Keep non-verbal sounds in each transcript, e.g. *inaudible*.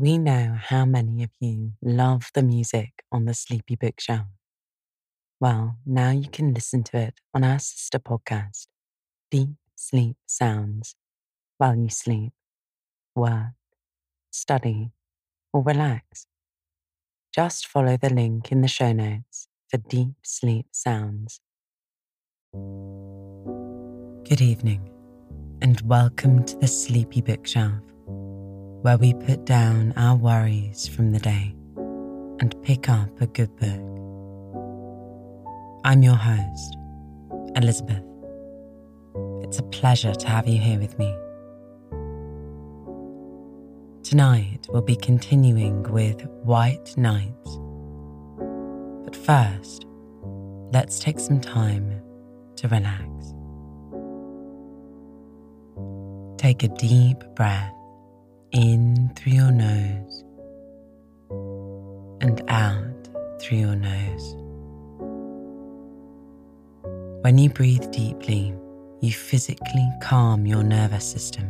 We know how many of you love the music on the Sleepy Bookshelf. Well, now you can listen to it on our sister podcast, Deep Sleep Sounds, while you sleep, work, study, or relax. Just follow the link in the show notes for Deep Sleep Sounds. Good evening, and welcome to the Sleepy Bookshelf where we put down our worries from the day and pick up a good book. I'm your host, Elizabeth. It's a pleasure to have you here with me. Tonight we'll be continuing with White Nights. But first, let's take some time to relax. Take a deep breath in through your nose and out through your nose. When you breathe deeply, you physically calm your nervous system,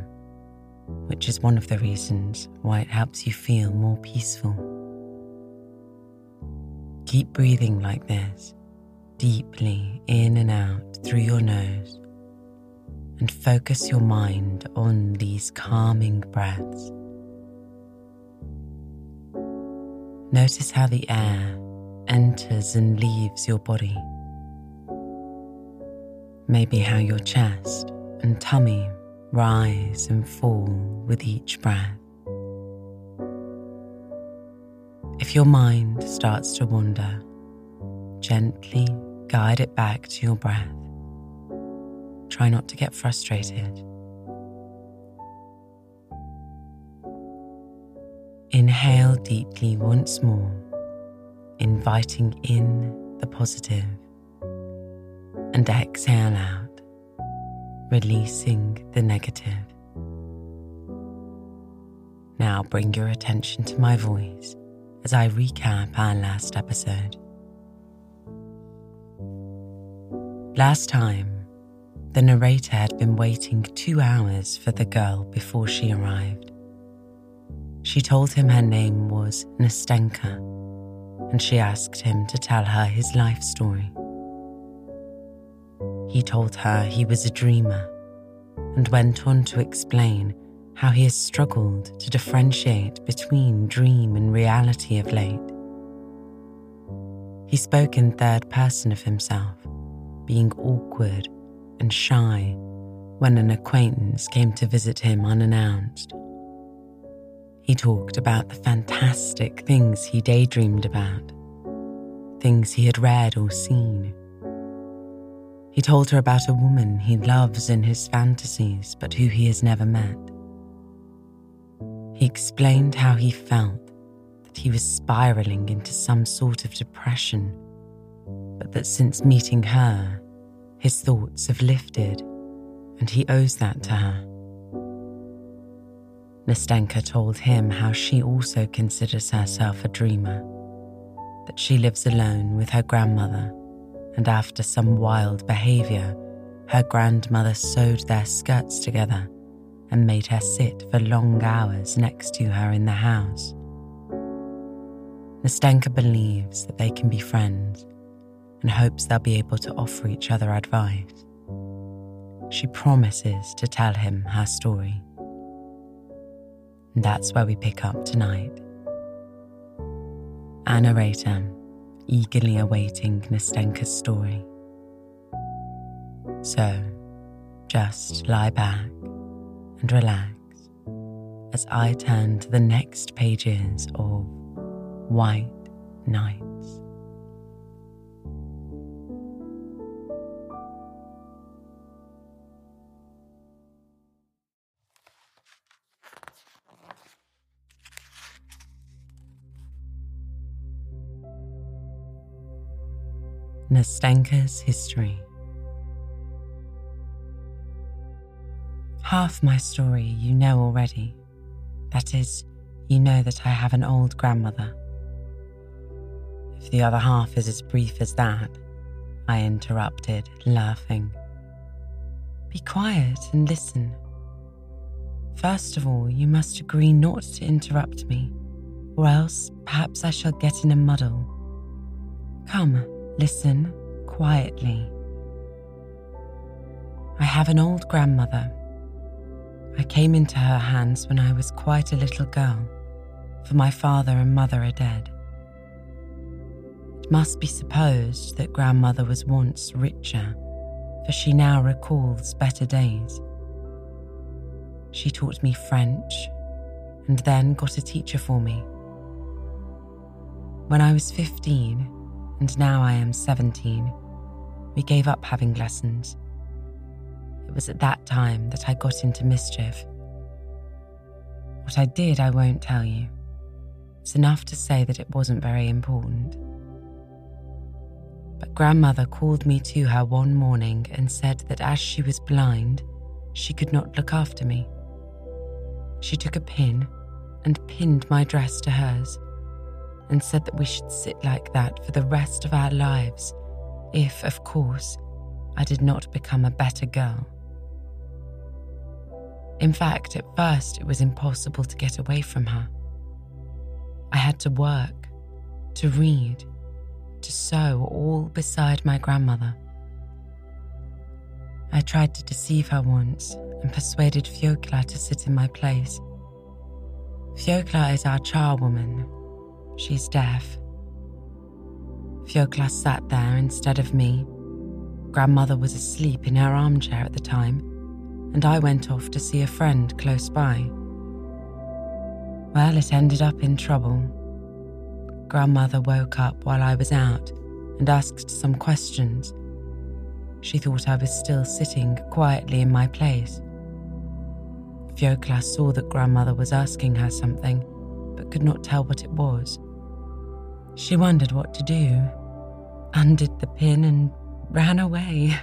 which is one of the reasons why it helps you feel more peaceful. Keep breathing like this, deeply in and out through your nose and focus your mind on these calming breaths. Notice how the air enters and leaves your body. Maybe how your chest and tummy rise and fall with each breath. If your mind starts to wander, gently guide it back to your breath. Try not to get frustrated. Inhale deeply once more, inviting in the positive, and exhale out, releasing the negative. Now bring your attention to my voice as I recap our last episode. Last time, the narrator had been waiting two hours for the girl before she arrived. She told him her name was Nastenka, and she asked him to tell her his life story. He told her he was a dreamer and went on to explain how he has struggled to differentiate between dream and reality of late. He spoke in third person of himself, being awkward and shy when an acquaintance came to visit him unannounced. He talked about the fantastic things he daydreamed about, things he had read or seen. He told her about a woman he loves in his fantasies but who he has never met. He explained how he felt that he was spiraling into some sort of depression, but that since meeting her, his thoughts have lifted, and he owes that to her. Nastenka told him how she also considers herself a dreamer, that she lives alone with her grandmother, and after some wild behavior, her grandmother sewed their skirts together and made her sit for long hours next to her in the house. Nastenka believes that they can be friends and hopes they'll be able to offer each other advice. She promises to tell him her story. And that's where we pick up tonight. Our narrator eagerly awaiting Nastenka's story. So, just lie back and relax as I turn to the next pages of White Night. Nastenka's history. Half my story you know already. That is, you know that I have an old grandmother. If the other half is as brief as that, I interrupted, laughing. Be quiet and listen. First of all, you must agree not to interrupt me or else perhaps I shall get in a muddle. Come, listen quietly. I have an old grandmother. I came into her hands when I was quite a little girl, for my father and mother are dead. It must be supposed that grandmother was once richer, for she now recalls better days. She taught me French and then got a teacher for me. When I was 15, and now I am 17, we gave up having lessons. It was at that time that I got into mischief. What I did, I won't tell you. It's enough to say that it wasn't very important. But grandmother called me to her one morning and said that as she was blind, she could not look after me. She took a pin and pinned my dress to hers and said that we should sit like that for the rest of our lives if, of course, I did not become a better girl. In fact, at first it was impossible to get away from her. I had to work, to read, to sew, all beside my grandmother. I tried to deceive her once and persuaded Fyokla to sit in my place. Fyokla is our charwoman. She's deaf. Fyokla sat there instead of me. Grandmother was asleep in her armchair at the time, and I went off to see a friend close by. Well, it ended up in trouble. Grandmother woke up while I was out and asked some questions. She thought I was still sitting quietly in my place. Fyokla saw that grandmother was asking her something, but could not tell what it was. She wondered what to do, undid the pin, and ran away.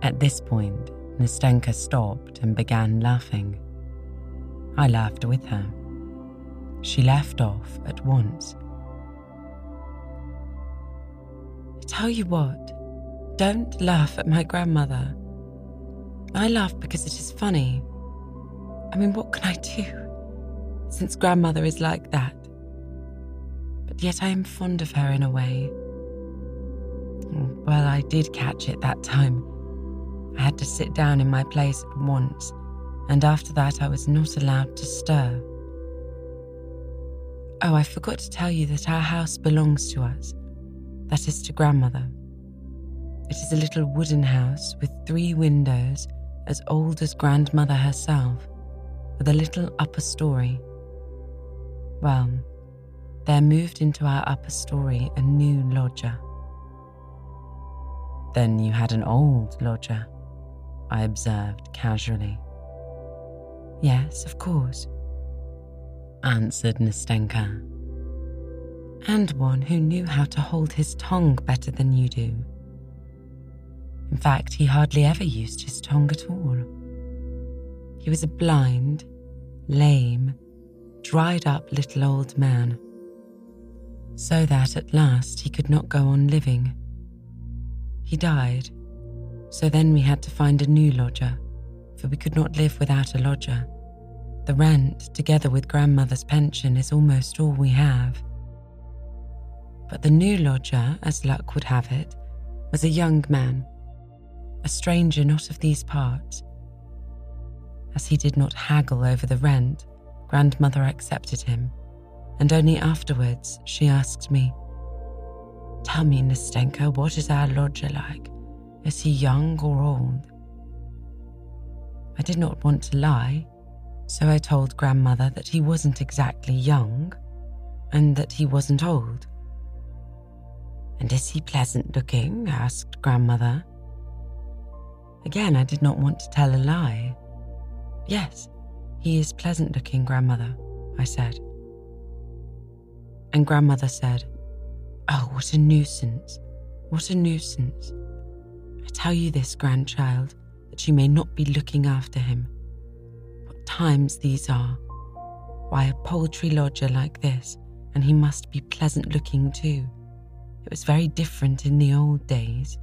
At this point, Nastenka stopped and began laughing. I laughed with her. She left off at once. I tell you what, don't laugh at my grandmother. I laugh because it is funny. I mean, what can I do? Since grandmother is like that. But yet I am fond of her in a way. Well, I did catch it that time. I had to sit down in my place at once, and after that I was not allowed to stir. Oh, I forgot to tell you that our house belongs to us. That is to grandmother. It is a little wooden house with three windows as old as grandmother herself, with a little upper story. Well, there moved into our upper story a new lodger. Then you had an old lodger, I observed casually. Yes, of course, answered Nastenka. And one who knew how to hold his tongue better than you do. In fact, he hardly ever used his tongue at all. He was a blind, lame, dried up little old man, so that at last he could not go on living. He died, so then we had to find a new lodger, for we could not live without a lodger. The rent, together with grandmother's pension, is almost all we have. But the new lodger, as luck would have it, was a young man a stranger not of these parts. As he did not haggle over the rent, grandmother accepted him, and only afterwards she asked me, Tell me, Nastenka, what is our lodger like? Is he young or old? I did not want to lie, so I told grandmother that he wasn't exactly young and that he wasn't old. And is he pleasant looking? asked grandmother. Again, I did not want to tell a lie. Yes, he is pleasant looking, grandmother, I said. And grandmother said, Oh, what a nuisance! What a nuisance! I tell you this, grandchild, that you may not be looking after him. What times these are! Why, a paltry lodger like this, and he must be pleasant looking too. It was very different in the old days.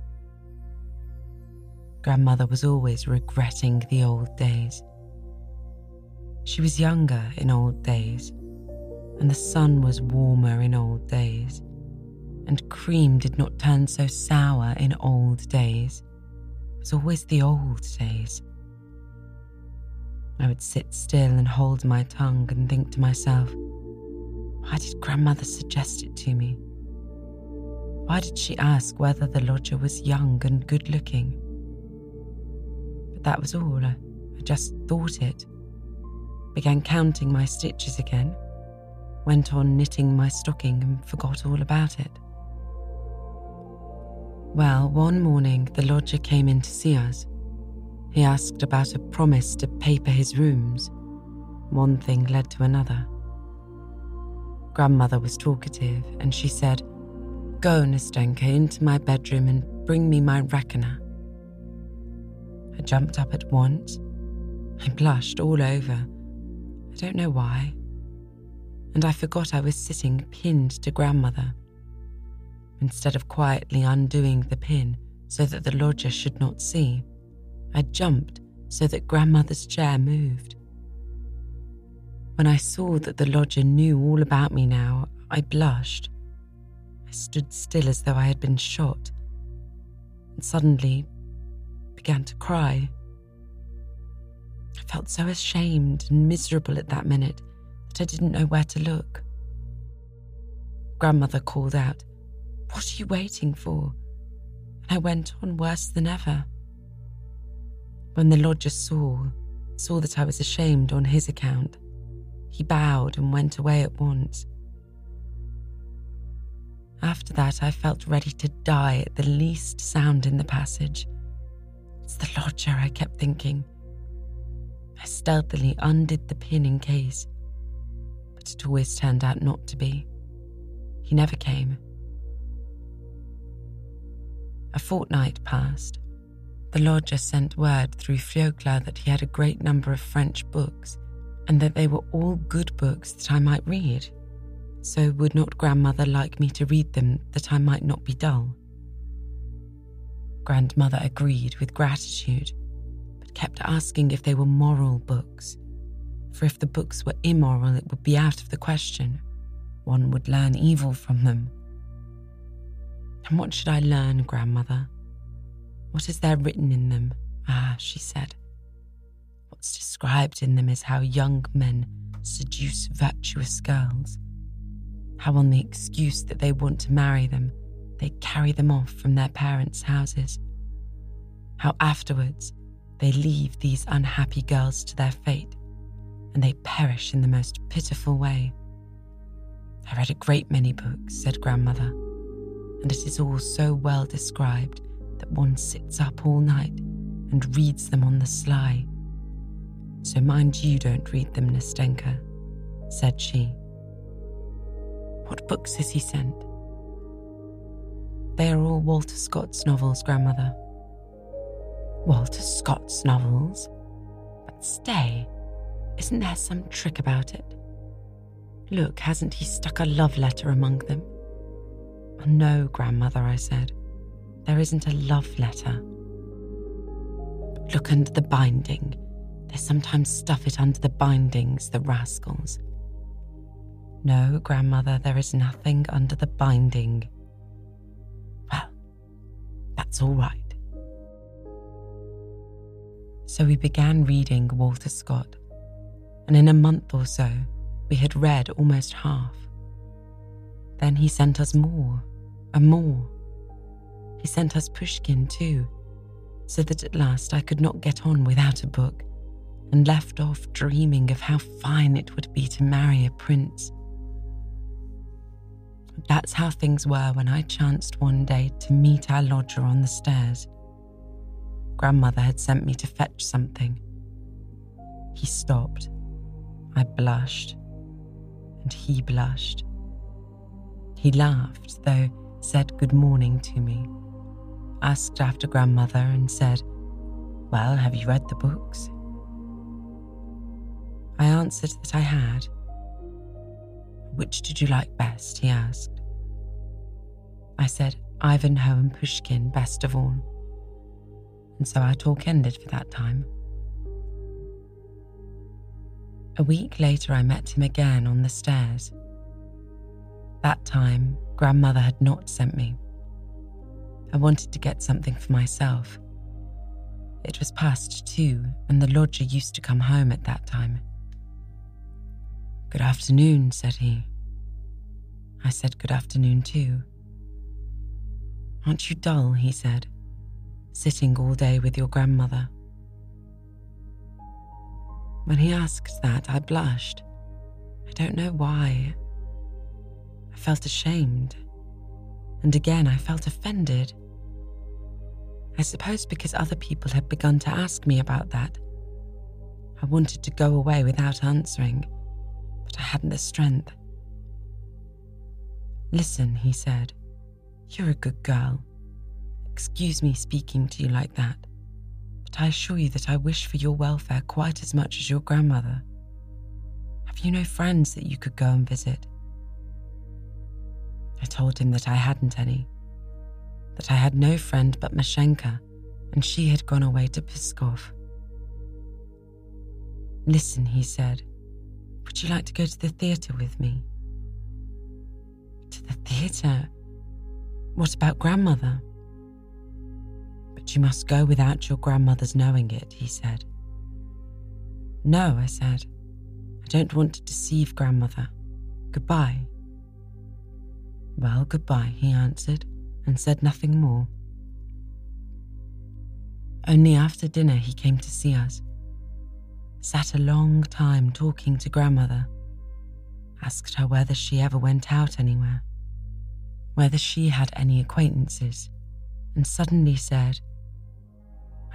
Grandmother was always regretting the old days. She was younger in old days, and the sun was warmer in old days, and cream did not turn so sour in old days. It was always the old days. I would sit still and hold my tongue and think to myself, why did grandmother suggest it to me? Why did she ask whether the lodger was young and good looking? But that was all. I just thought it. Began counting my stitches again. Went on knitting my stocking and forgot all about it. Well, one morning the lodger came in to see us. He asked about a promise to paper his rooms. One thing led to another. Grandmother was talkative, and she said, Go, Nastenka, into my bedroom and bring me my reckoner. I jumped up at once. I blushed all over. I don't know why. And I forgot I was sitting pinned to grandmother. Instead of quietly undoing the pin so that the lodger should not see, I jumped so that grandmother's chair moved. When I saw that the lodger knew all about me now, I blushed. I stood still as though I had been shot, and suddenly began to cry. I felt so ashamed and miserable at that minute that I didn't know where to look. Grandmother called out, What are you waiting for? And I went on worse than ever. When the lodger saw, saw that I was ashamed on his account, he bowed and went away at once. After that, I felt ready to die at the least sound in the passage. It's the lodger, I kept thinking. I stealthily undid the pin in case, but it always turned out not to be. He never came. A fortnight passed. The lodger sent word through Fyokla that he had a great number of French books and that they were all good books that I might read. So, would not grandmother like me to read them that I might not be dull? Grandmother agreed with gratitude, but kept asking if they were moral books. For if the books were immoral, it would be out of the question. One would learn evil from them. And what should I learn, grandmother? What is there written in them? Ah, she said. What's described in them is how young men seduce virtuous girls, how, on the excuse that they want to marry them, they carry them off from their parents' houses, how afterwards they leave these unhappy girls to their fate and they perish in the most pitiful way. I read a great many books, said grandmother, and it is all so well described that one sits up all night and reads them on the sly. So mind you don't read them, Nastenka, said she. What books has he sent? They are all Walter Scott's novels, grandmother. Walter Scott's novels? But stay, isn't there some trick about it? Look, hasn't he stuck a love letter among them? Oh, no, grandmother, I said. There isn't a love letter. Look under the binding. They sometimes stuff it under the bindings, the rascals. No, grandmother, there is nothing under the binding. Well, that's all right. So we began reading Walter Scott, and in a month or so, we had read almost half. Then he sent us more and more. He sent us Pushkin too, so that at last I could not get on without a book, and left off dreaming of how fine it would be to marry a prince. That's how things were when I chanced one day to meet our lodger on the stairs. Grandmother had sent me to fetch something. He stopped. I blushed, and he blushed. He laughed, though said good morning to me asked after grandmother, and said, Well, have you read the books? I answered that I had. Which did you like best? he asked. I said, Ivanhoe and Pushkin best of all. And so our talk ended for that time. A week later, I met him again on the stairs, that time, grandmother had not sent me. I wanted to get something for myself. It was past two, and the lodger used to come home at that time. Good afternoon, said he. I said good afternoon too. Aren't you dull? he said, sitting all day with your grandmother. When he asked that, I blushed. I don't know why. I felt ashamed. And again, I felt offended. I suppose because other people had begun to ask me about that. I wanted to go away without answering, but I hadn't the strength. Listen, he said, you're a good girl. Excuse me speaking to you like that, I assure you that I wish for your welfare quite as much as your grandmother. Have you no friends that you could go and visit? I told him that I hadn't any, that I had no friend but Mashenka, and she had gone away to Pskov. Listen, he said, would you like to go to the theatre with me? To the theatre? What about grandmother? You must go without your grandmother's knowing it, he said. No, I said. I don't want to deceive grandmother. Goodbye. Well, goodbye, he answered, and said nothing more. Only after dinner he came to see us. Sat a long time talking to grandmother. Asked her whether she ever went out anywhere, whether she had any acquaintances, and suddenly said,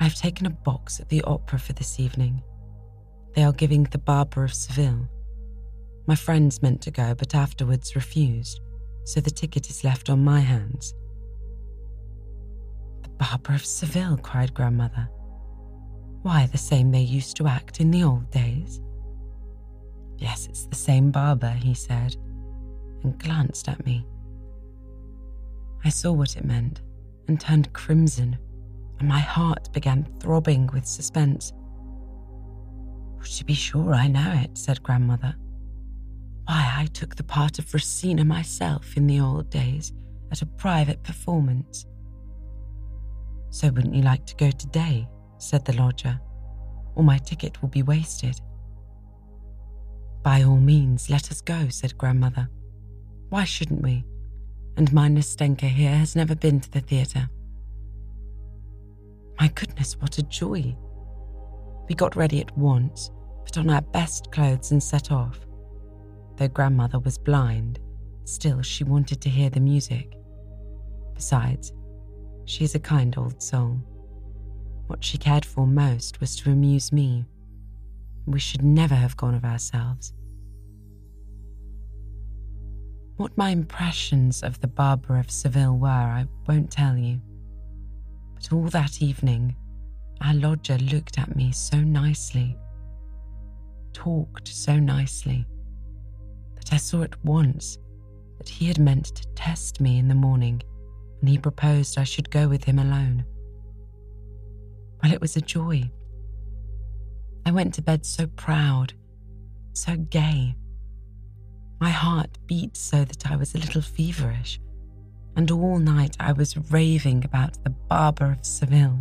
I have taken a box at the opera for this evening. They are giving The Barber of Seville. My friends meant to go, but afterwards refused, so the ticket is left on my hands. The Barber of Seville, cried grandmother. Why, the same they used to act in the old days. Yes, it's the same barber, he said, and glanced at me. I saw what it meant and turned crimson, and my heart began throbbing with suspense. To be sure, I know it, said grandmother. Why, I took the part of Rosina myself in the old days at a private performance. So wouldn't you like to go today? said the lodger, or my ticket will be wasted. By all means, let us go, said grandmother. Why shouldn't we? And my Nastenka here has never been to the theatre. My goodness, what a joy! We got ready at once, put on our best clothes, and set off. Though grandmother was blind, still she wanted to hear the music. Besides, she is a kind old soul. What she cared for most was to amuse me. We should never have gone of ourselves. What my impressions of the Barber of Seville were, I won't tell you. All that evening, our lodger looked at me so nicely, talked so nicely, that I saw at once that he had meant to test me in the morning and he proposed I should go with him alone. Well, it was a joy. I went to bed so proud, so gay. My heart beat so that I was a little feverish, and all night I was raving about the Barber of Seville.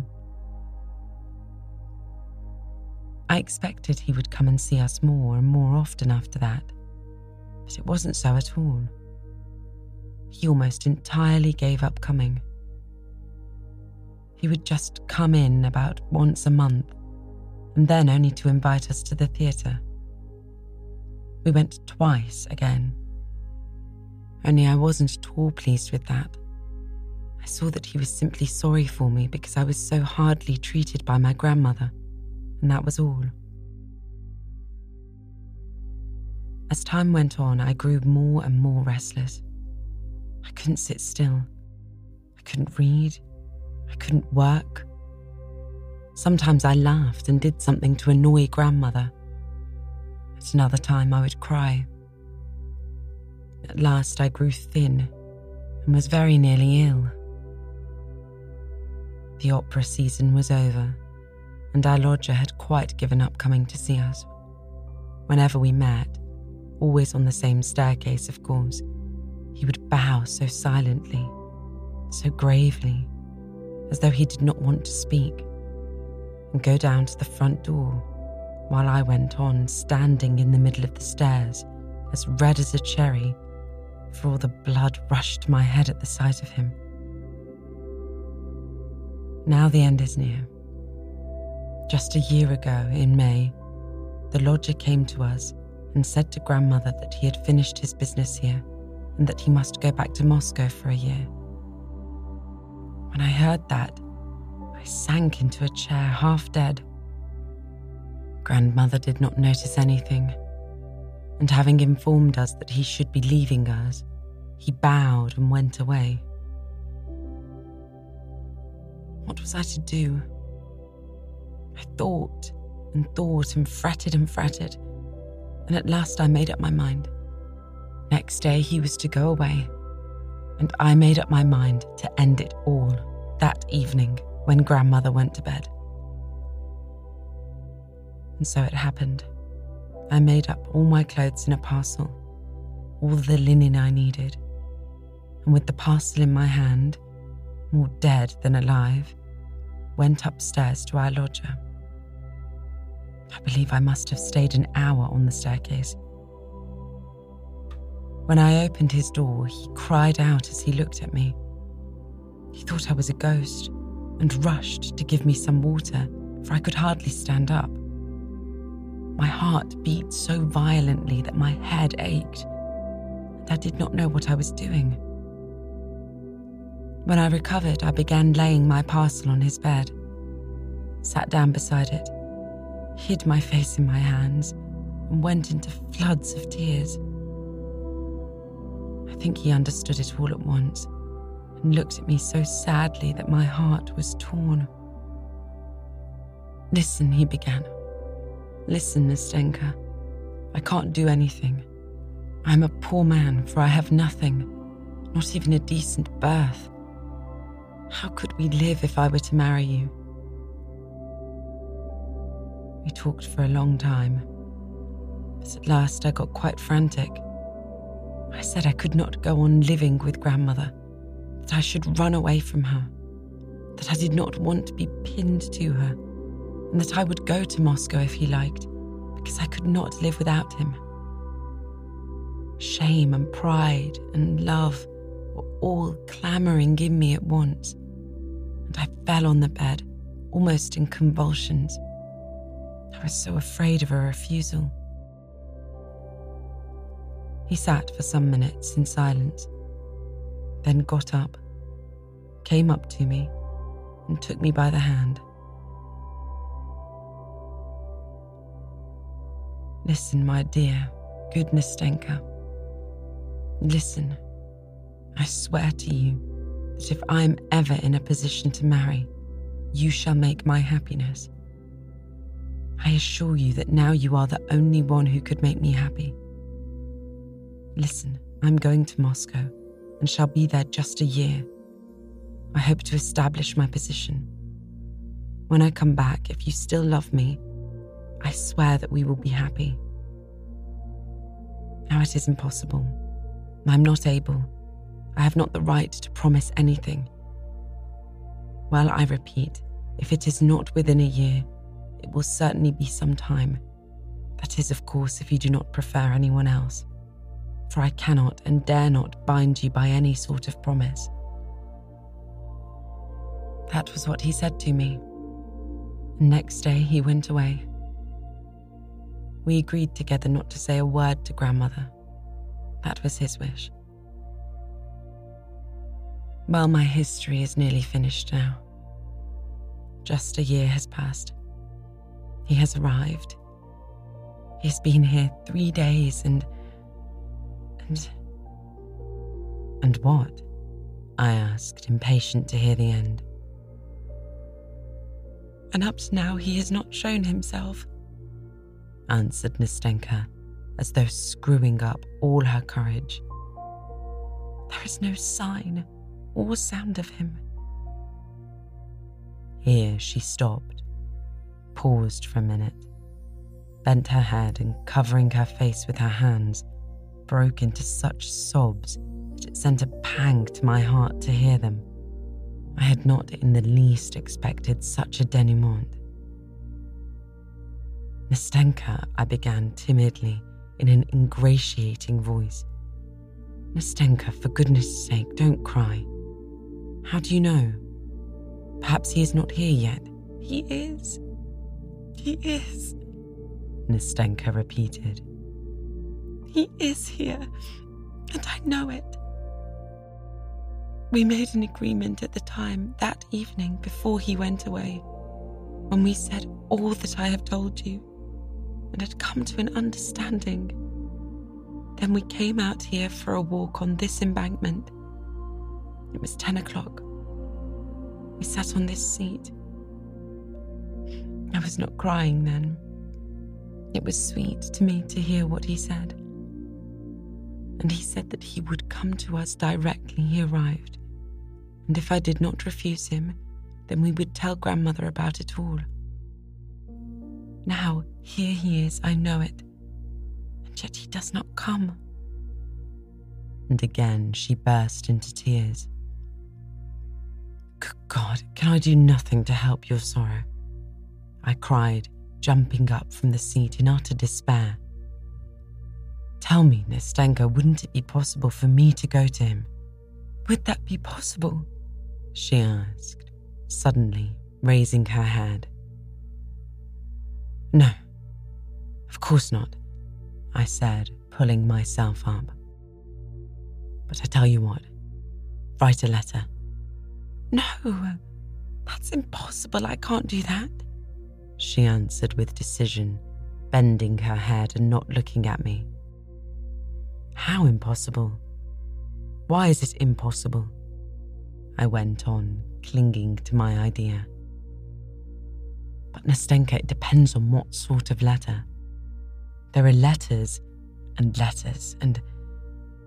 I expected he would come and see us more and more often after that, but it wasn't so at all. He almost entirely gave up coming. He would just come in about once a month, and then only to invite us to the theatre. We went twice again. Only I wasn't at all pleased with that. I saw that he was simply sorry for me because I was so hardly treated by my grandmother and that was all. As time went on, I grew more and more restless. I couldn't sit still. I couldn't read. I couldn't work. Sometimes I laughed and did something to annoy grandmother. At another time, I would cry. At last, I grew thin and was very nearly ill. The opera season was over, and our lodger had quite given up coming to see us. Whenever we met, always on the same staircase, of course, he would bow so silently, so gravely, as though he did not want to speak, and go down to the front door while I went on standing in the middle of the stairs, as red as a cherry, for all the blood rushed to my head at the sight of him. Now the end is near. Just a year ago, in May, the lodger came to us and said to grandmother that he had finished his business here and that he must go back to Moscow for a year. When I heard that, I sank into a chair half dead. Grandmother did not notice anything, and having informed us that he should be leaving us, he bowed and went away. What was I to do? I thought and thought and fretted and fretted, and at last I made up my mind. Next day he was to go away, and I made up my mind to end it all that evening when grandmother went to bed. And so it happened. I made up all my clothes in a parcel, all the linen I needed, and with the parcel in my hand, more dead than alive, went upstairs to our lodger. I believe I must have stayed an hour on the staircase. When I opened his door, he cried out as he looked at me. He thought I was a ghost and rushed to give me some water, for I could hardly stand up. My heart beat so violently that my head ached, and I did not know what I was doing. When I recovered, I began laying my parcel on his bed, sat down beside it, hid my face in my hands, and went into floods of tears. I think he understood it all at once and looked at me so sadly that my heart was torn. Listen, he began. Listen, Nastenka. I can't do anything. I'm a poor man, for I have nothing, not even a decent birth. How could we live if I were to marry you? We talked for a long time, but at last I got quite frantic. I said I could not go on living with grandmother, that I should run away from her, that I did not want to be pinned to her, and that I would go to Moscow if he liked, because I could not live without him. Shame and pride and love were all clamouring in me at once and I fell on the bed, almost in convulsions. I was so afraid of a refusal. He sat for some minutes in silence, then got up, came up to me, and took me by the hand. Listen, my dear, good Nastenka. Listen, I swear to you that if I am ever in a position to marry, you shall make my happiness. I assure you that now you are the only one who could make me happy. Listen, I'm going to Moscow and shall be there just a year. I hope to establish my position. When I come back, if you still love me, I swear that we will be happy. Now it is impossible. I'm not able. I have not the right to promise anything. Well, I repeat, if it is not within a year, it will certainly be some time. That is, of course, if you do not prefer anyone else. For I cannot and dare not bind you by any sort of promise. That was what he said to me. Next day he went away. We agreed together not to say a word to grandmother. That was his wish. Well, my history is nearly finished now. Just a year has passed. He has arrived. He's been here three days and. and. And what? I asked, impatient to hear the end. And up to now, he has not shown himself, answered Nastenka, as though screwing up all her courage. There is no sign or sound of him. Here she stopped, paused for a minute, bent her head, and covering her face with her hands, broke into such sobs that It sent a pang to my heart to hear them. I had not in the least expected such a denouement. Nastenka, I began timidly in an ingratiating voice. Nastenka, for goodness sake, don't cry. How do you know? Perhaps he is not here yet. He is. He is. Nastenka repeated. He is here, and I know it. We made an agreement at the time that evening before he went away, when we said all that I have told you and had come to an understanding. Then we came out here for a walk on this embankment. It was 10 o'clock. We sat on this seat. I was not crying then. It was sweet to me to hear what he said. And he said that he would come to us directly he arrived and if I did not refuse him, then we would tell grandmother about it all. Now, here he is, I know it, and yet he does not come. And again she burst into tears. Good God, can I do nothing to help your sorrow? I cried, jumping up from the seat in utter despair. Tell me, Nastenka, wouldn't it be possible for me to go to him? Would that be possible? she asked, suddenly raising her head. No, of course not, I said, pulling myself up. But I tell you what, write a letter. No, that's impossible. I can't do that, she answered with decision, bending her head and not looking at me. How impossible? Why is it impossible? I went on, clinging to my idea. But Nastenka, it depends on what sort of letter. There are letters and letters, and.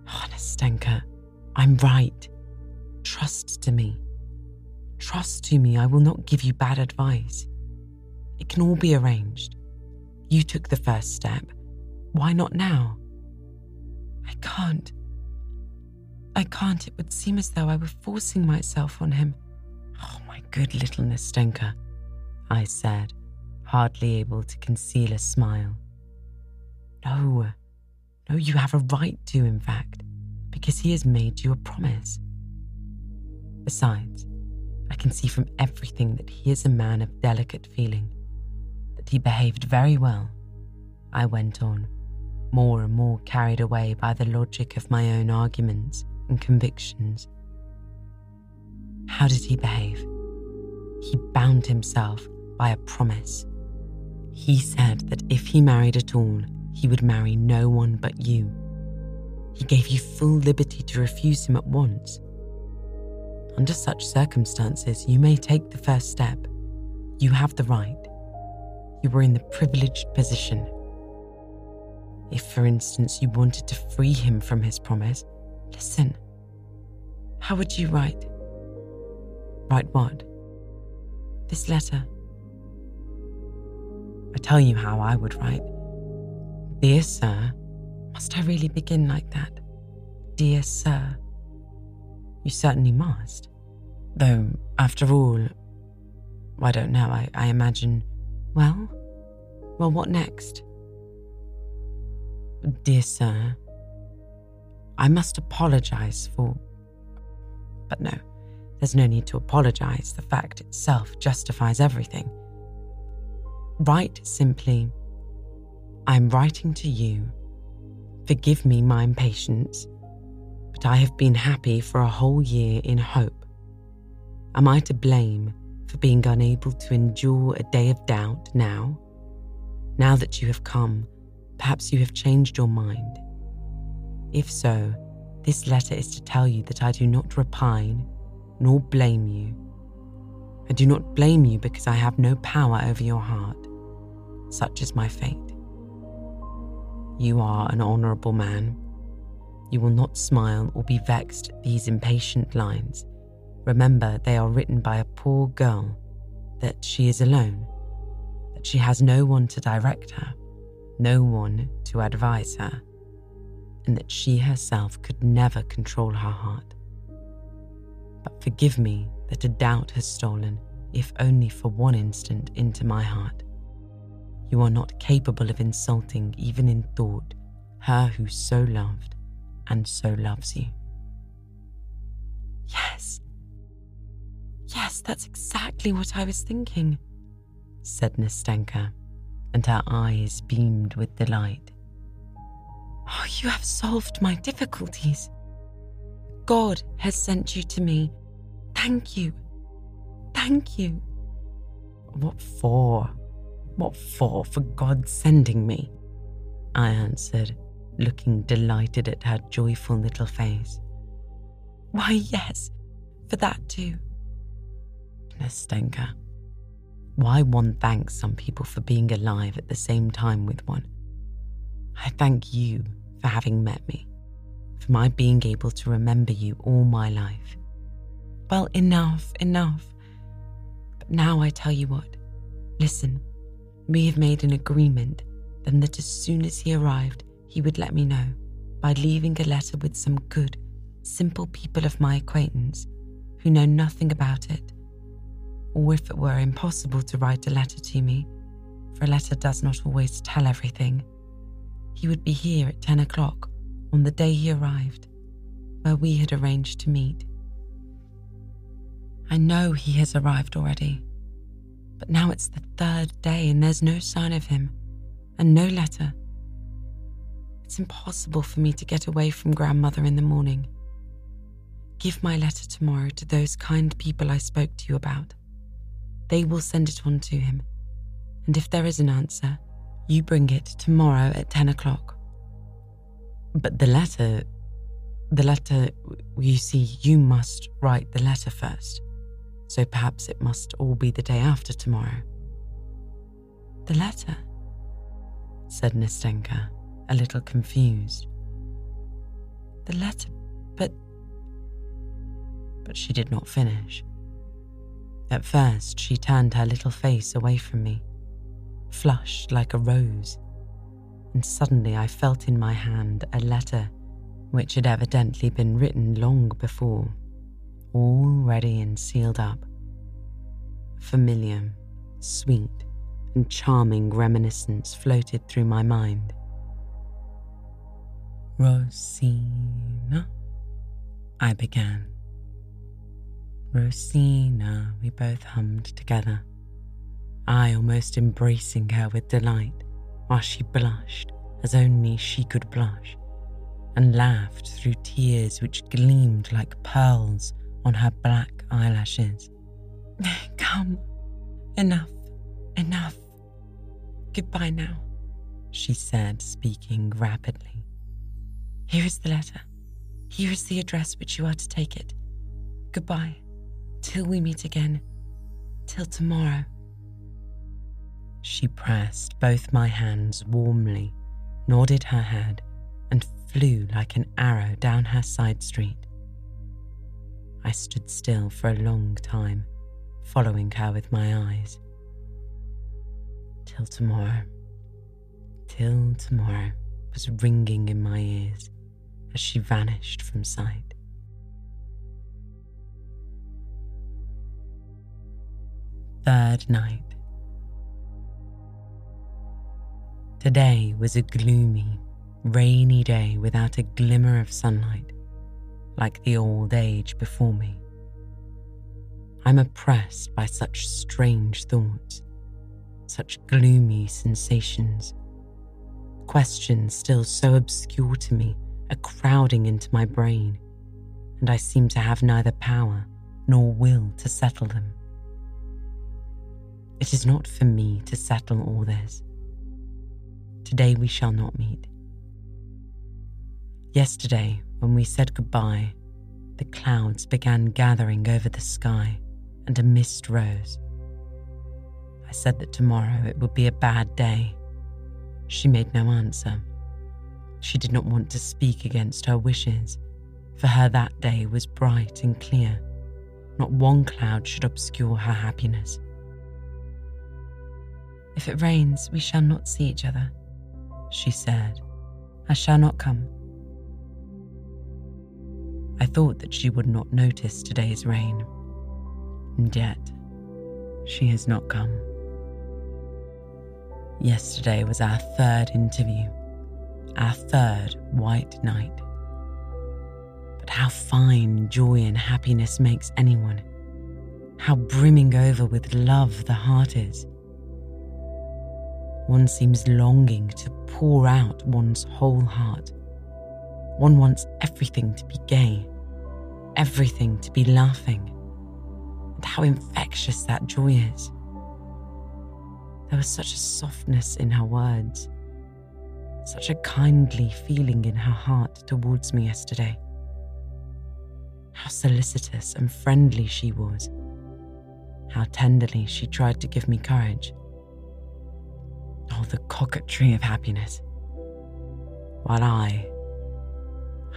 Oh, Nastenka, I'm right. Trust to me. Trust to me, I will not give you bad advice. It can all be arranged. You took the first step. Why not now? I can't. I can't. It would seem as though I were forcing myself on him. Oh, my good little Nastenka, I said, hardly able to conceal a smile. No, no, you have a right to, in fact, because he has made you a promise. Besides, I can see from everything that he is a man of delicate feeling, that he behaved very well. I went on, more and more carried away by the logic of my own arguments and convictions. How did he behave? He bound himself by a promise. He said that if he married at all, he would marry no one but you. He gave you full liberty to refuse him at once. Under such circumstances, you may take the first step. You have the right. You were in the privileged position. If, for instance, you wanted to free him from his promise, Listen. How would you write? Write what? This letter. I tell you how I would write. Dear Sir, must I really begin like that? Dear Sir. You certainly must. Though, after all, I don't know, I, I imagine. Well? Well, what next? Dear Sir, I must apologize for. But no, there's no need to apologize. The fact itself justifies everything. Write simply, I'm writing to you. Forgive me my impatience, but I have been happy for a whole year in hope. Am I to blame for being unable to endure a day of doubt now? Now that you have come, perhaps you have changed your mind. If so, this letter is to tell you that I do not repine nor blame you. I do not blame you because I have no power over your heart. Such is my fate. You are an honourable man. You will not smile or be vexed at these impatient lines. Remember, they are written by a poor girl, that she is alone, that she has no one to direct her, no one to advise her and that she herself could never control her heart. But forgive me that a doubt has stolen, if only for one instant, into my heart. You are not capable of insulting, even in thought, her who so loved and so loves you. Yes. Yes, that's exactly what I was thinking, said Nastenka, and her eyes beamed with delight. Oh, you have solved my difficulties. God has sent you to me. Thank you. Thank you. What for? What for, for God sending me? I answered, looking delighted at her joyful little face. Why, yes, for that too. Nastenka, why one thanks some people for being alive at the same time with one. I thank you for having met me, for my being able to remember you all my life. Well, enough, enough. But now I tell you what. Listen, we have made an agreement then that as soon as he arrived, he would let me know by leaving a letter with some good, simple people of my acquaintance who know nothing about it. Or if it were impossible to write a letter to me, for a letter does not always tell everything, he would be here at 10 o'clock on the day he arrived, where we had arranged to meet. I know he has arrived already, but now it's the third day and there's no sign of him, and no letter. It's impossible for me to get away from grandmother in the morning. Give my letter tomorrow to those kind people I spoke to you about. They will send it on to him, and if there is an answer, you bring it tomorrow at 10 o'clock. But the letter, the letter, you see, you must write the letter first so perhaps it must all be the day after tomorrow. The letter? said Nastenka, a little confused. The letter, but. But she did not finish. At first, she turned her little face away from me, flushed like a rose, and suddenly I felt in my hand a letter which had evidently been written long before ready and sealed up. Familiar, sweet, and charming reminiscence floated through my mind. Rosina, I began. Rosina, we both hummed together, I almost embracing her with delight, while she blushed as only she could blush, and laughed through tears which gleamed like pearls on her black eyelashes. *laughs* Come, enough, enough. Goodbye now, she said, speaking rapidly. Here is the letter. Here is the address which you are to take it. Goodbye, till we meet again, till tomorrow. She pressed both my hands warmly, nodded her head, and flew like an arrow down her side street. I stood still for a long time, following her with my eyes. Till tomorrow, till tomorrow was ringing in my ears as she vanished from sight. Third night. Today was a gloomy, rainy day without a glimmer of sunlight like the old age before me. I'm oppressed by such strange thoughts, such gloomy sensations. Questions still so obscure to me are crowding into my brain, and I seem to have neither power nor will to settle them. It is not for me to settle all this. Today we shall not meet. Yesterday when we said goodbye, the clouds began gathering over the sky and a mist rose. I said that tomorrow it would be a bad day. She made no answer. She did not want to speak against her wishes. For her, that day was bright and clear. Not one cloud should obscure her happiness. If it rains, we shall not see each other, she said. I shall not come. I thought that she would not notice today's rain. And yet, she has not come. Yesterday was our third interview, our third white night. But how fine joy and happiness makes anyone, how brimming over with love the heart is. One seems longing to pour out one's whole heart. One wants everything to be gay, everything to be laughing. And how infectious that joy is. There was such a softness in her words, such a kindly feeling in her heart towards me yesterday. How solicitous and friendly she was. How tenderly she tried to give me courage. Oh, the coquetry of happiness. While I,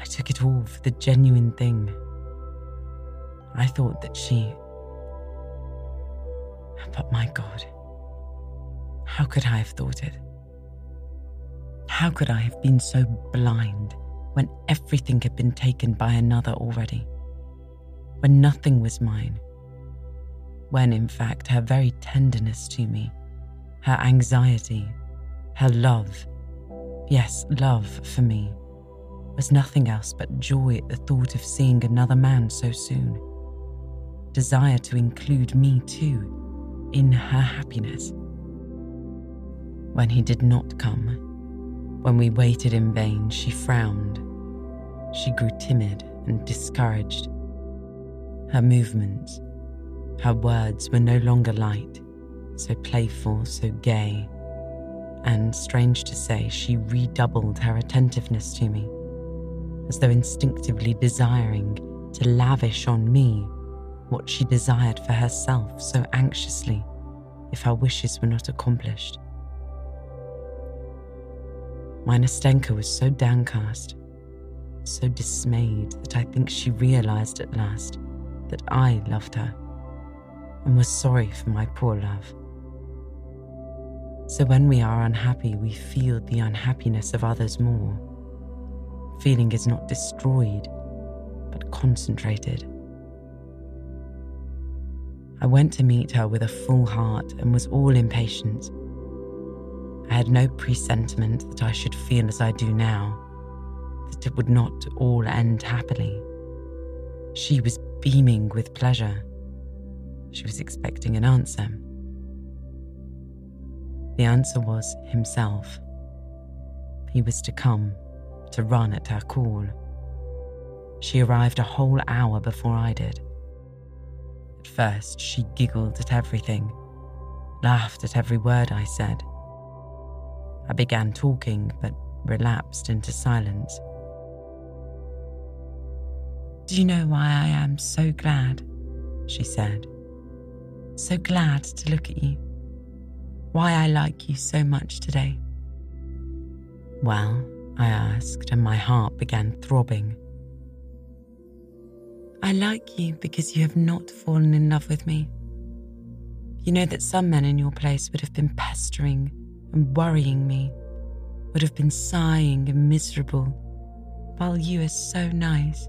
I took it all for the genuine thing. I thought that she. But my God. How could I have thought it? How could I have been so blind when everything had been taken by another already? When nothing was mine? When, in fact, her very tenderness to me, her anxiety, her love, yes, love for me, was nothing else but joy at the thought of seeing another man so soon, desire to include me too in her happiness when he did not come. When we waited in vain, she frowned. She grew timid and discouraged. Her movements, her words were no longer light, so playful, so gay. And, strange to say, she redoubled her attentiveness to me, as though instinctively desiring to lavish on me what she desired for herself so anxiously if her wishes were not accomplished. My Nastenka was so downcast, so dismayed that I think she realized at last that I loved her and was sorry for my poor love. So when we are unhappy, we feel the unhappiness of others more. Feeling is not destroyed, but concentrated. I went to meet her with a full heart and was all impatience. I had no presentiment that I should feel as I do now, that it would not all end happily. She was beaming with pleasure. She was expecting an answer. The answer was himself. He was to come, to run at her call. She arrived a whole hour before I did. At first, she giggled at everything, laughed at every word I said. I began talking, but relapsed into silence. Do you know why I am so glad? She said. So glad to look at you. Why I like you so much today. Well, I asked, and my heart began throbbing. I like you because you have not fallen in love with me. You know that some men in your place would have been pestering and worrying me, would have been sighing and miserable, while you are so nice.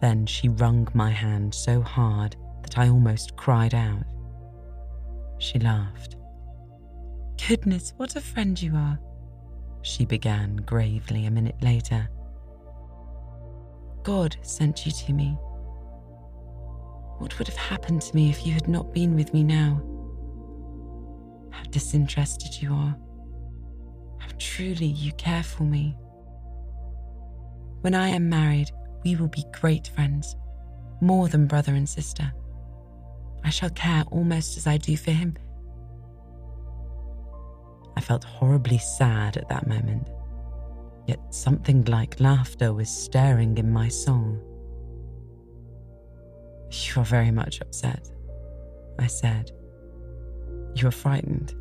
Then she wrung my hand so hard that I almost cried out. She laughed. Goodness, what a friend you are, she began gravely a minute later. God sent you to me. What would have happened to me if you had not been with me now? how disinterested you are, how truly you care for me. When I am married, we will be great friends, more than brother and sister. I shall care almost as I do for him. I felt horribly sad at that moment, yet something like laughter was stirring in my soul. You are very much upset, I said. You are frightened.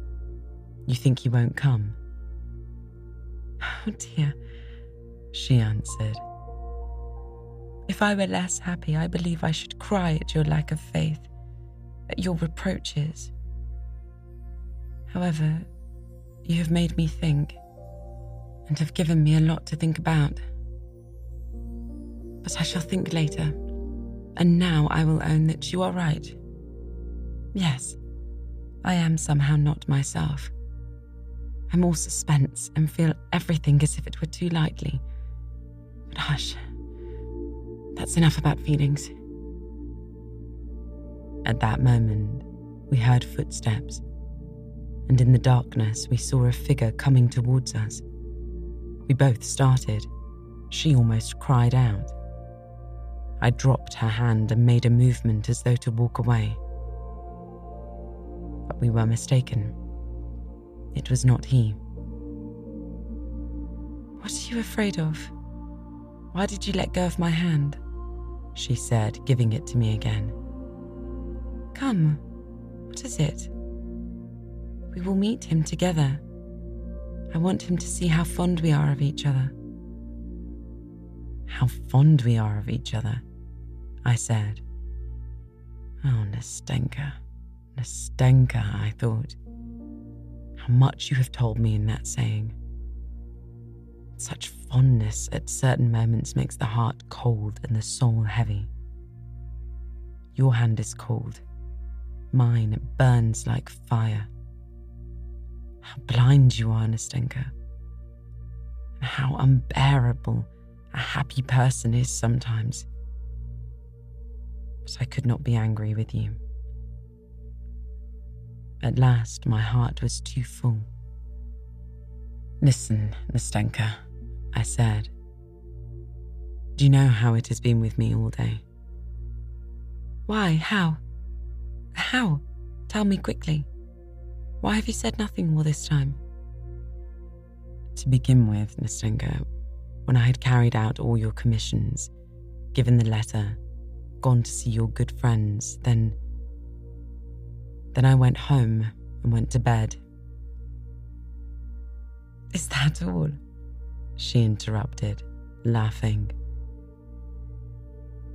You think he won't come. Oh dear, she answered. If I were less happy, I believe I should cry at your lack of faith, at your reproaches. However, you have made me think, and have given me a lot to think about. But I shall think later. And now I will own that you are right. Yes, I am somehow not myself. I'm all suspense and feel everything as if it were too lightly. But hush, that's enough about feelings. At that moment, we heard footsteps, and in the darkness, we saw a figure coming towards us. We both started. She almost cried out. I dropped her hand and made a movement as though to walk away. But we were mistaken. It was not he. What are you afraid of? Why did you let go of my hand? She said, giving it to me again. Come, what is it? We will meet him together. I want him to see how fond we are of each other. How fond we are of each other, I said. Oh, Nastenka, Nastenka, I thought. How much you have told me in that saying. Such fondness at certain moments makes the heart cold and the soul heavy. Your hand is cold, mine burns like fire. How blind you are, Nastenka, and how unbearable a happy person is sometimes. But I could not be angry with you. At last, my heart was too full. Listen, Nastenka, I said. Do you know how it has been with me all day? Why? How? How? Tell me quickly. Why have you said nothing all this time? To begin with, Nastenka, when I had carried out all your commissions, given the letter, gone to see your good friends, then. Then I went home and went to bed. Is that all? She interrupted, laughing.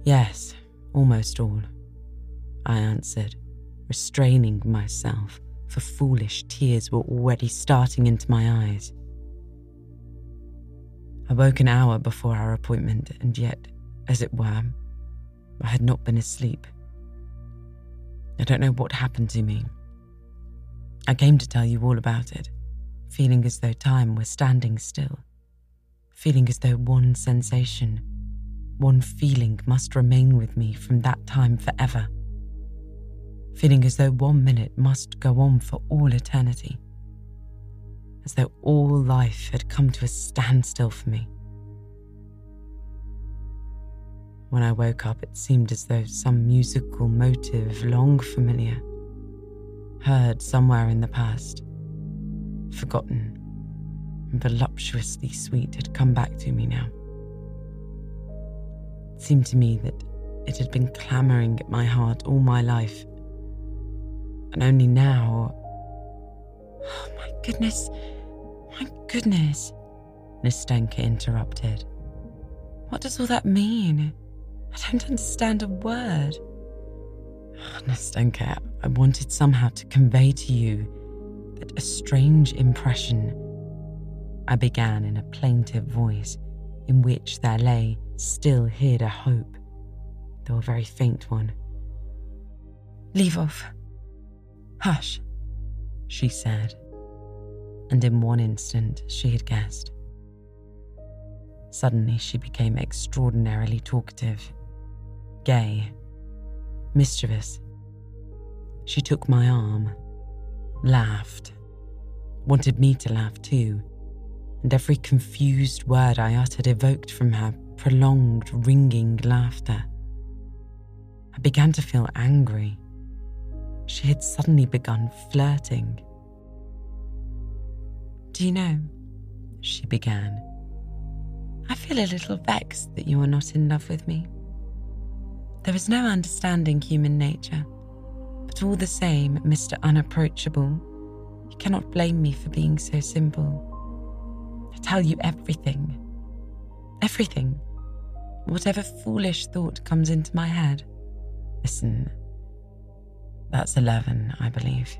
Yes, almost all, I answered, restraining myself, for foolish tears were already starting into my eyes. I woke an hour before our appointment, and yet, as it were, I had not been asleep. I don't know what happened to me. I came to tell you all about it, feeling as though time were standing still, feeling as though one sensation, one feeling must remain with me from that time forever, feeling as though one minute must go on for all eternity as though all life had come to a standstill for me. When I woke up, it seemed as though some musical motive long familiar, heard somewhere in the past, forgotten, and voluptuously sweet had come back to me now. It seemed to me that it had been clamouring at my heart all my life, and only now. Oh my goodness, my goodness, Nastenka interrupted. What does all that mean? I don't understand a word. Ah, Nastenka, I wanted somehow to convey to you that a strange impression. I began in a plaintive voice in which there lay still hid a hope, though a very faint one. Leave off. Hush, she said and in one instant she had guessed. Suddenly she became extraordinarily talkative, gay, mischievous. She took my arm, laughed, wanted me to laugh too, and every confused word I uttered evoked from her prolonged, ringing laughter. I began to feel angry. She had suddenly begun flirting. Do you know, she began, I feel a little vexed that you are not in love with me. There is no understanding human nature, but all the same, Mr. Unapproachable, you cannot blame me for being so simple. I tell you everything. Everything. Whatever foolish thought comes into my head. Listen, that's 11, I believe,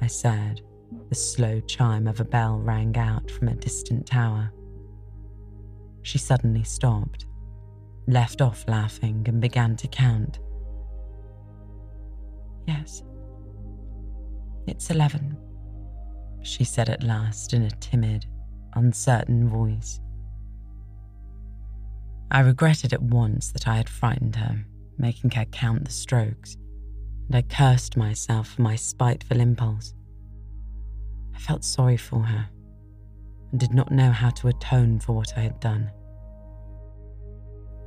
I said the slow chime of a bell rang out from a distant tower. She suddenly stopped, left off laughing and began to count. Yes, it's eleven, she said at last in a timid, uncertain voice. I regretted at once that I had frightened her, making her count the strokes, and I cursed myself for my spiteful impulse. I felt sorry for her and did not know how to atone for what I had done.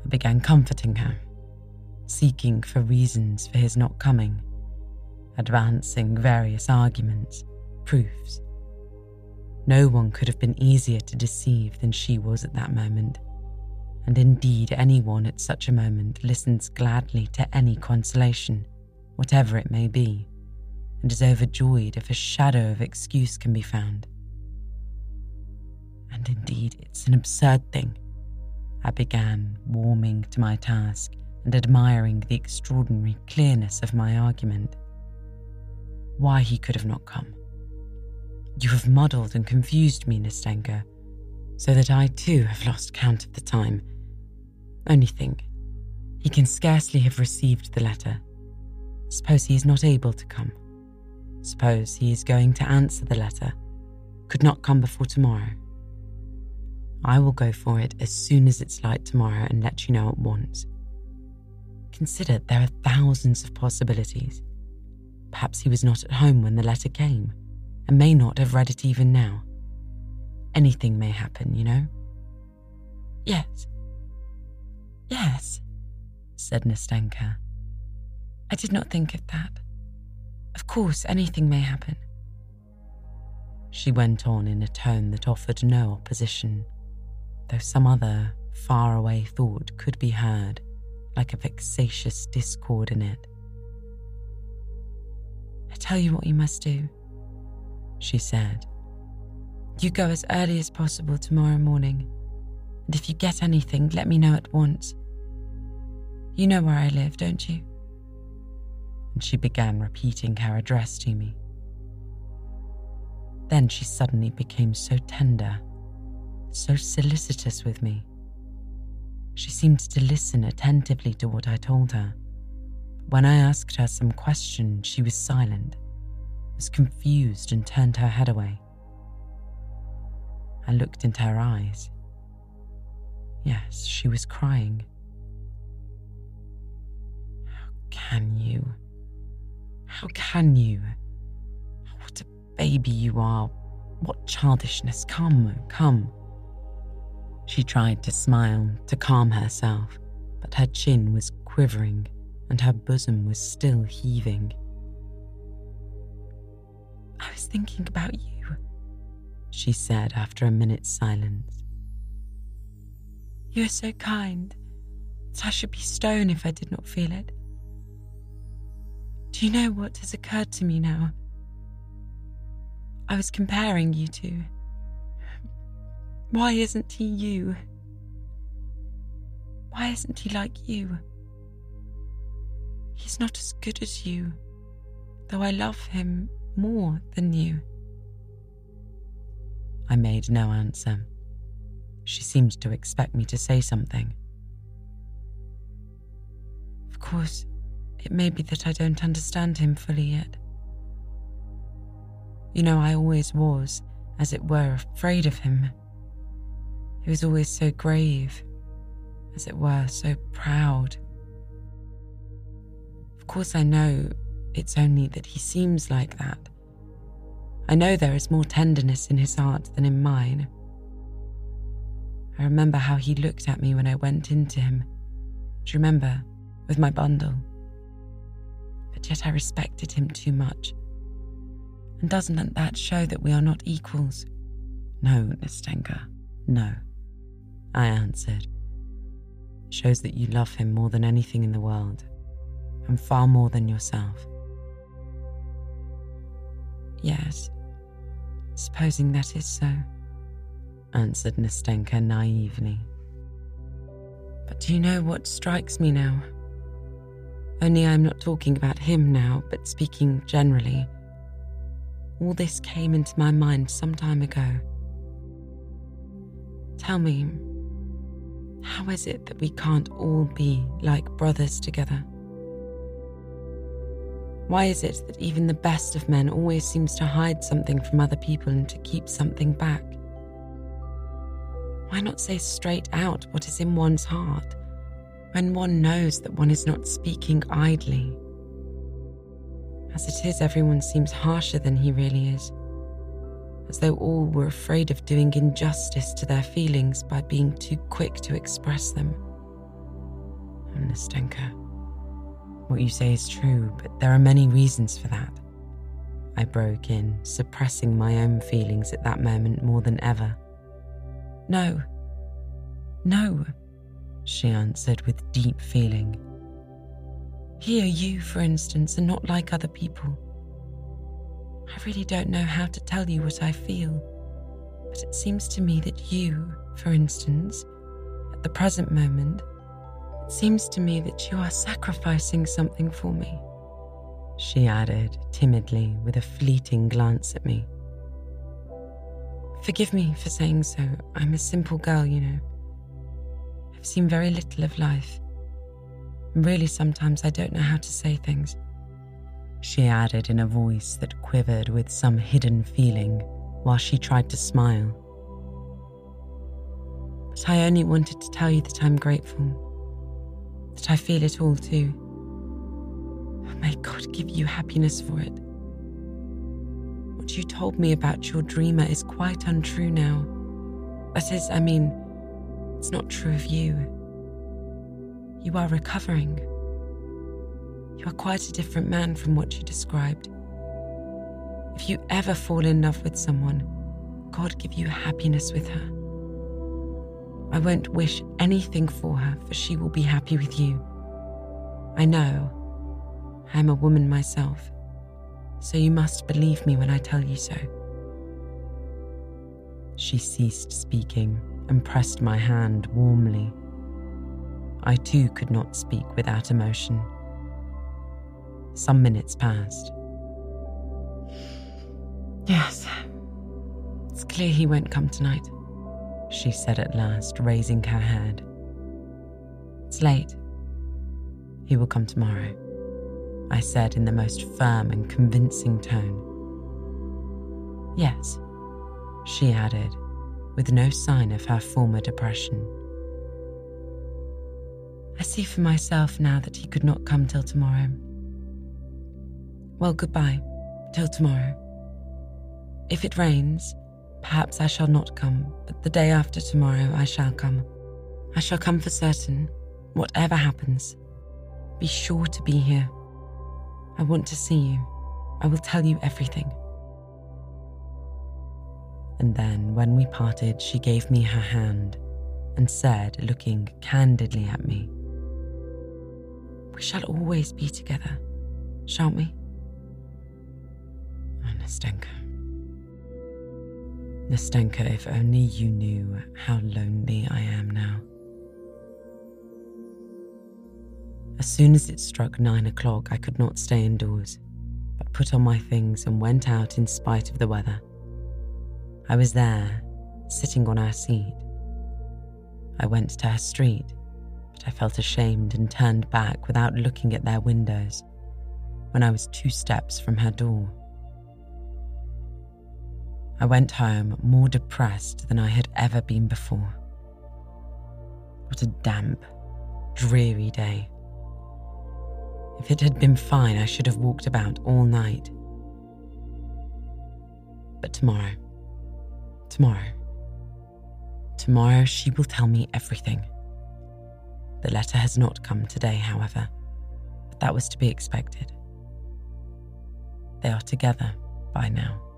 I began comforting her, seeking for reasons for his not coming, advancing various arguments, proofs. No one could have been easier to deceive than she was at that moment. And indeed, anyone at such a moment listens gladly to any consolation, whatever it may be, and is overjoyed if a shadow of excuse can be found. And indeed, it's an absurd thing. I began, warming to my task and admiring the extraordinary clearness of my argument. Why he could have not come. You have muddled and confused me, Nastenka, so that I too have lost count of the time. Only think, he can scarcely have received the letter. Suppose he is not able to come. Suppose he is going to answer the letter, could not come before tomorrow. I will go for it as soon as it's light tomorrow and let you know at once. Consider there are thousands of possibilities. Perhaps he was not at home when the letter came and may not have read it even now. Anything may happen, you know? Yes. Yes, said Nastenka. I did not think of that. Of course, anything may happen. She went on in a tone that offered no opposition though some other faraway thought could be heard like a vexatious discord in it. I tell you what you must do, she said. You go as early as possible tomorrow morning, and if you get anything, let me know at once. You know where I live, don't you? She began repeating her address to me. Then she suddenly became so tender so solicitous with me. She seemed to listen attentively to what I told her. When I asked her some question, she was silent, was confused, and turned her head away. I looked into her eyes. Yes, she was crying. How can you? How can you? What a baby you are. What childishness. Come, come. She tried to smile to calm herself, but her chin was quivering and her bosom was still heaving. I was thinking about you, she said after a minute's silence. You are so kind that I should be stone if I did not feel it. Do you know what has occurred to me now? I was comparing you two. Why isn't he you? Why isn't he like you? He's not as good as you, though I love him more than you. I made no answer. She seemed to expect me to say something. Of course, it may be that I don't understand him fully yet. You know, I always was, as it were, afraid of him. He was always so grave, as it were, so proud. Of course, I know it's only that he seems like that. I know there is more tenderness in his heart than in mine. I remember how he looked at me when I went into him. Do you remember? With my bundle. But yet I respected him too much. And doesn't that show that we are not equals? No, Nastenka, no. I answered. It Shows that you love him more than anything in the world, and far more than yourself. Yes, supposing that is so, answered Nastenka naively. But do you know what strikes me now? Only I'm not talking about him now, but speaking generally. All this came into my mind some time ago. Tell me, How is it that we can't all be like brothers together? Why is it that even the best of men always seems to hide something from other people and to keep something back? Why not say straight out what is in one's heart when one knows that one is not speaking idly? As it is, everyone seems harsher than he really is, as though all were afraid of doing injustice to their feelings by being too quick to express them. Nastenka, what you say is true, but there are many reasons for that. I broke in, suppressing my own feelings at that moment more than ever. No, no, she answered with deep feeling. Here, you, for instance, are not like other people. I really don't know how to tell you what I feel, but it seems to me that you, for instance, at the present moment, it seems to me that you are sacrificing something for me. She added timidly with a fleeting glance at me. Forgive me for saying so. I'm a simple girl, you know. I've seen very little of life. Really, sometimes I don't know how to say things. She added in a voice that quivered with some hidden feeling while she tried to smile. But I only wanted to tell you that I'm grateful, that I feel it all too. May God give you happiness for it. What you told me about your dreamer is quite untrue now. That is, I mean, it's not true of you. You are recovering. You are quite a different man from what you described. If you ever fall in love with someone, God give you happiness with her. I won't wish anything for her, for she will be happy with you. I know. I am a woman myself, so you must believe me when I tell you so. She ceased speaking and pressed my hand warmly I too could not speak without emotion. Some minutes passed. Yes, it's clear he won't come tonight, she said at last, raising her head. It's late. He will come tomorrow, I said in the most firm and convincing tone. Yes, she added, with no sign of her former depression. I see for myself now that he could not come till tomorrow. Well, goodbye, till tomorrow. If it rains, perhaps I shall not come, but the day after tomorrow I shall come. I shall come for certain, whatever happens. Be sure to be here. I want to see you. I will tell you everything. And then, when we parted, she gave me her hand and said, looking candidly at me, we shall always be together, shan't we? Oh, Nastenka. Nastenka, if only you knew how lonely I am now. As soon as it struck nine o'clock, I could not stay indoors, but put on my things and went out in spite of the weather. I was there, sitting on our seat. I went to her street but I felt ashamed and turned back without looking at their windows when I was two steps from her door. I went home more depressed than I had ever been before. What a damp, dreary day. If it had been fine, I should have walked about all night. But tomorrow, tomorrow, tomorrow she will tell me everything. The letter has not come today, however, but that was to be expected. They are together by now.